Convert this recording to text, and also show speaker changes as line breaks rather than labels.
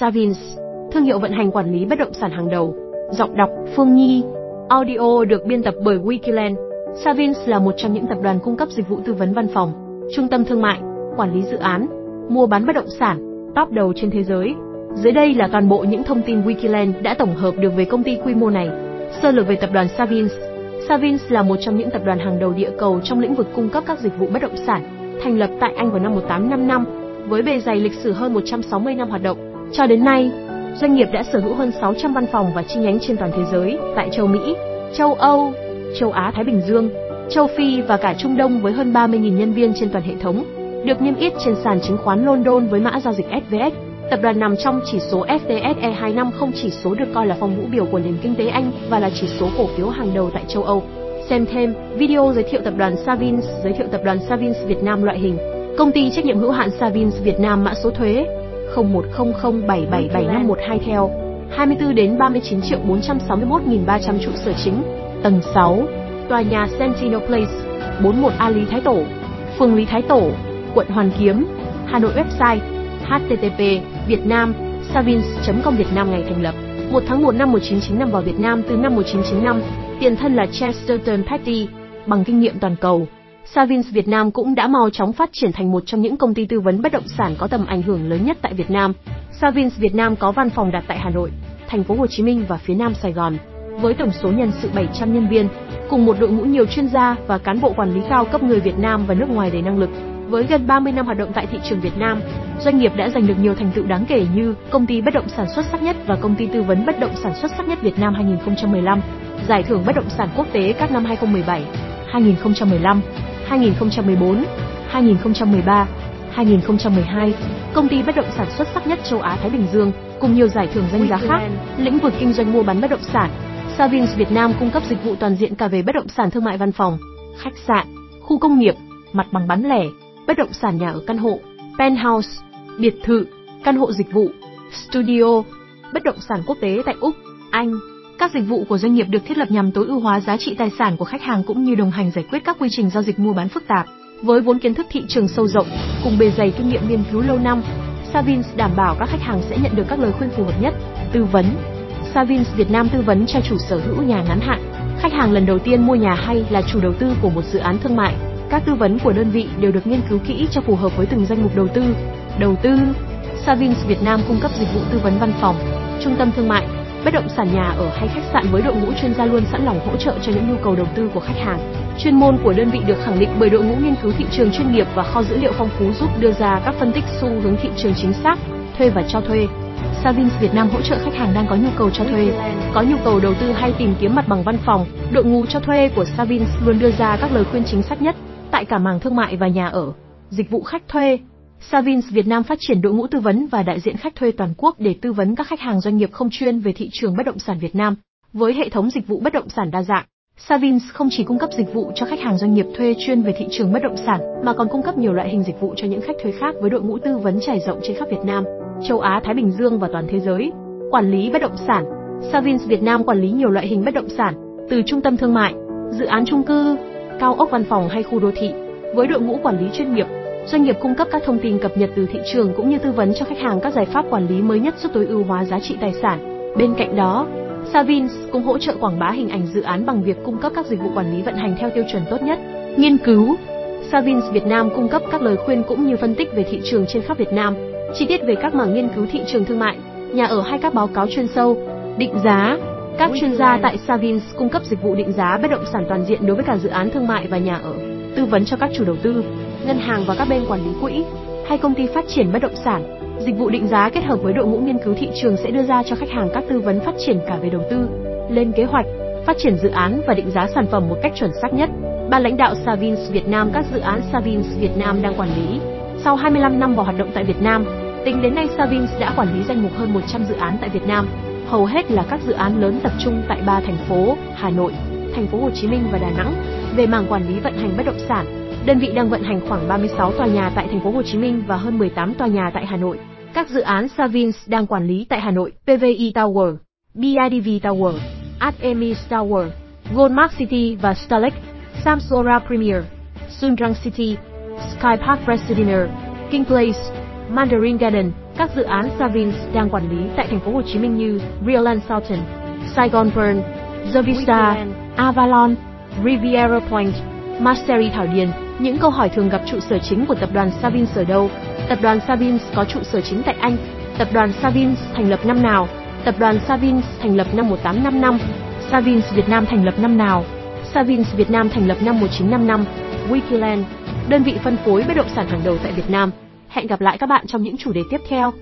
Savins, thương hiệu vận hành quản lý bất động sản hàng đầu. Giọng đọc Phương Nhi. Audio được biên tập bởi Wikiland. Savins là một trong những tập đoàn cung cấp dịch vụ tư vấn văn phòng, trung tâm thương mại, quản lý dự án, mua bán bất động sản, top đầu trên thế giới. Dưới đây là toàn bộ những thông tin Wikiland đã tổng hợp được về công ty quy mô này. Sơ lược về tập đoàn Savins. Savins là một trong những tập đoàn hàng đầu địa cầu trong lĩnh vực cung cấp các dịch vụ bất động sản, thành lập tại Anh vào năm 1855, với bề dày lịch sử hơn 160 năm hoạt động. Cho đến nay, doanh nghiệp đã sở hữu hơn 600 văn phòng và chi nhánh trên toàn thế giới, tại châu Mỹ, châu Âu, châu Á Thái Bình Dương, châu Phi và cả Trung Đông với hơn 30.000 nhân viên trên toàn hệ thống, được niêm yết trên sàn chứng khoán London với mã giao dịch SVX. Tập đoàn nằm trong chỉ số FTSE 250 chỉ số được coi là phong vũ biểu của nền kinh tế Anh và là chỉ số cổ phiếu hàng đầu tại châu Âu. Xem thêm video giới thiệu tập đoàn Savins, giới thiệu tập đoàn Savins Việt Nam loại hình. Công ty trách nhiệm hữu hạn Savins Việt Nam mã số thuế 0100777512 theo. 24 đến 39 triệu 461.300 trụ sở chính, tầng 6, tòa nhà Sentinel Place, 41 A Lý Thái Tổ, phường Lý Thái Tổ, quận Hoàn Kiếm, Hà Nội website http việt nam savins.com Việt Nam ngày thành lập. 1 tháng 1 năm 1995 vào Việt Nam từ năm 1995, tiền thân là Chesterton Petty, bằng kinh nghiệm toàn cầu. Savins Việt Nam cũng đã mau chóng phát triển thành một trong những công ty tư vấn bất động sản có tầm ảnh hưởng lớn nhất tại Việt Nam. Savins Việt Nam có văn phòng đặt tại Hà Nội, thành phố Hồ Chí Minh và phía Nam Sài Gòn, với tổng số nhân sự 700 nhân viên, cùng một đội ngũ nhiều chuyên gia và cán bộ quản lý cao cấp người Việt Nam và nước ngoài đầy năng lực. Với gần 30 năm hoạt động tại thị trường Việt Nam, doanh nghiệp đã giành được nhiều thành tựu đáng kể như công ty bất động sản xuất sắc nhất và công ty tư vấn bất động sản xuất sắc nhất Việt Nam 2015, giải thưởng bất động sản quốc tế các năm 2017, 2015, 2014, 2013, 2012, công ty bất động sản xuất sắc nhất châu Á Thái Bình Dương, cùng nhiều giải thưởng danh giá khác. Lĩnh vực kinh doanh mua bán bất động sản, Savins Việt Nam cung cấp dịch vụ toàn diện cả về bất động sản thương mại văn phòng, khách sạn, khu công nghiệp, mặt bằng bán lẻ, bất động sản nhà ở căn hộ, penthouse, biệt thự, căn hộ dịch vụ, studio, bất động sản quốc tế tại Úc, Anh. Các dịch vụ của doanh nghiệp được thiết lập nhằm tối ưu hóa giá trị tài sản của khách hàng cũng như đồng hành giải quyết các quy trình giao dịch mua bán phức tạp. Với vốn kiến thức thị trường sâu rộng, cùng bề dày kinh nghiệm nghiên cứu lâu năm, Savins đảm bảo các khách hàng sẽ nhận được các lời khuyên phù hợp nhất, tư vấn. Savins Việt Nam tư vấn cho chủ sở hữu nhà ngắn hạn, khách hàng lần đầu tiên mua nhà hay là chủ đầu tư của một dự án thương mại. Các tư vấn của đơn vị đều được nghiên cứu kỹ cho phù hợp với từng danh mục đầu tư. Đầu tư Savins Việt Nam cung cấp dịch vụ tư vấn văn phòng, trung tâm thương mại, bất động sản nhà ở hay khách sạn với đội ngũ chuyên gia luôn sẵn lòng hỗ trợ cho những nhu cầu đầu tư của khách hàng. Chuyên môn của đơn vị được khẳng định bởi đội ngũ nghiên cứu thị trường chuyên nghiệp và kho dữ liệu phong phú giúp đưa ra các phân tích xu hướng thị trường chính xác, thuê và cho thuê. Savins Việt Nam hỗ trợ khách hàng đang có nhu cầu cho thuê, có nhu cầu đầu tư hay tìm kiếm mặt bằng văn phòng. Đội ngũ cho thuê của Savins luôn đưa ra các lời khuyên chính xác nhất tại cả mảng thương mại và nhà ở, dịch vụ khách thuê, Savins Việt Nam phát triển đội ngũ tư vấn và đại diện khách thuê toàn quốc để tư vấn các khách hàng doanh nghiệp không chuyên về thị trường bất động sản Việt Nam. Với hệ thống dịch vụ bất động sản đa dạng, Savins không chỉ cung cấp dịch vụ cho khách hàng doanh nghiệp thuê chuyên về thị trường bất động sản, mà còn cung cấp nhiều loại hình dịch vụ cho những khách thuê khác với đội ngũ tư vấn trải rộng trên khắp Việt Nam, châu Á, Thái Bình Dương và toàn thế giới. Quản lý bất động sản, Savins Việt Nam quản lý nhiều loại hình bất động sản, từ trung tâm thương mại, dự án chung cư, cao ốc văn phòng hay khu đô thị, với đội ngũ quản lý chuyên nghiệp, Doanh nghiệp cung cấp các thông tin cập nhật từ thị trường cũng như tư vấn cho khách hàng các giải pháp quản lý mới nhất giúp tối ưu hóa giá trị tài sản. Bên cạnh đó, Savins cũng hỗ trợ quảng bá hình ảnh dự án bằng việc cung cấp các dịch vụ quản lý vận hành theo tiêu chuẩn tốt nhất. Nghiên cứu Savins Việt Nam cung cấp các lời khuyên cũng như phân tích về thị trường trên khắp Việt Nam, chi tiết về các mảng nghiên cứu thị trường thương mại, nhà ở hay các báo cáo chuyên sâu, định giá. Các chuyên gia tại Savins cung cấp dịch vụ định giá bất động sản toàn diện đối với cả dự án thương mại và nhà ở, tư vấn cho các chủ đầu tư, ngân hàng và các bên quản lý quỹ hay công ty phát triển bất động sản. Dịch vụ định giá kết hợp với đội ngũ nghiên cứu thị trường sẽ đưa ra cho khách hàng các tư vấn phát triển cả về đầu tư, lên kế hoạch, phát triển dự án và định giá sản phẩm một cách chuẩn xác nhất. Ban lãnh đạo Savins Việt Nam các dự án Savins Việt Nam đang quản lý. Sau 25 năm vào hoạt động tại Việt Nam, tính đến nay Savins đã quản lý danh mục hơn 100 dự án tại Việt Nam, hầu hết là các dự án lớn tập trung tại ba thành phố: Hà Nội, thành phố Hồ Chí Minh và Đà Nẵng. Về mảng quản lý vận hành bất động sản, Đơn vị đang vận hành khoảng 36 tòa nhà tại thành phố Hồ Chí Minh và hơn 18 tòa nhà tại Hà Nội. Các dự án Savins đang quản lý tại Hà Nội, PVI Tower, BIDV Tower, Artemis Tower, Goldmark City và Starlake, Samsora Premier, Sundrang City, Sky Park Residiner, King Place, Mandarin Garden, các dự án Savins đang quản lý tại thành phố Hồ Chí Minh như Realand Southern, Saigon Pearl, The Vista, Avalon, Riviera Point, Mastery Thảo Điền. Những câu hỏi thường gặp trụ sở chính của tập đoàn Savins ở đâu? Tập đoàn Savins có trụ sở chính tại Anh. Tập đoàn Savins thành lập năm nào? Tập đoàn Savins thành lập năm 1855. Savins Việt Nam thành lập năm nào? Savins Việt Nam thành lập năm 1955. Wikiland, đơn vị phân phối bất động sản hàng đầu tại Việt Nam. Hẹn gặp lại các bạn trong những chủ đề tiếp theo.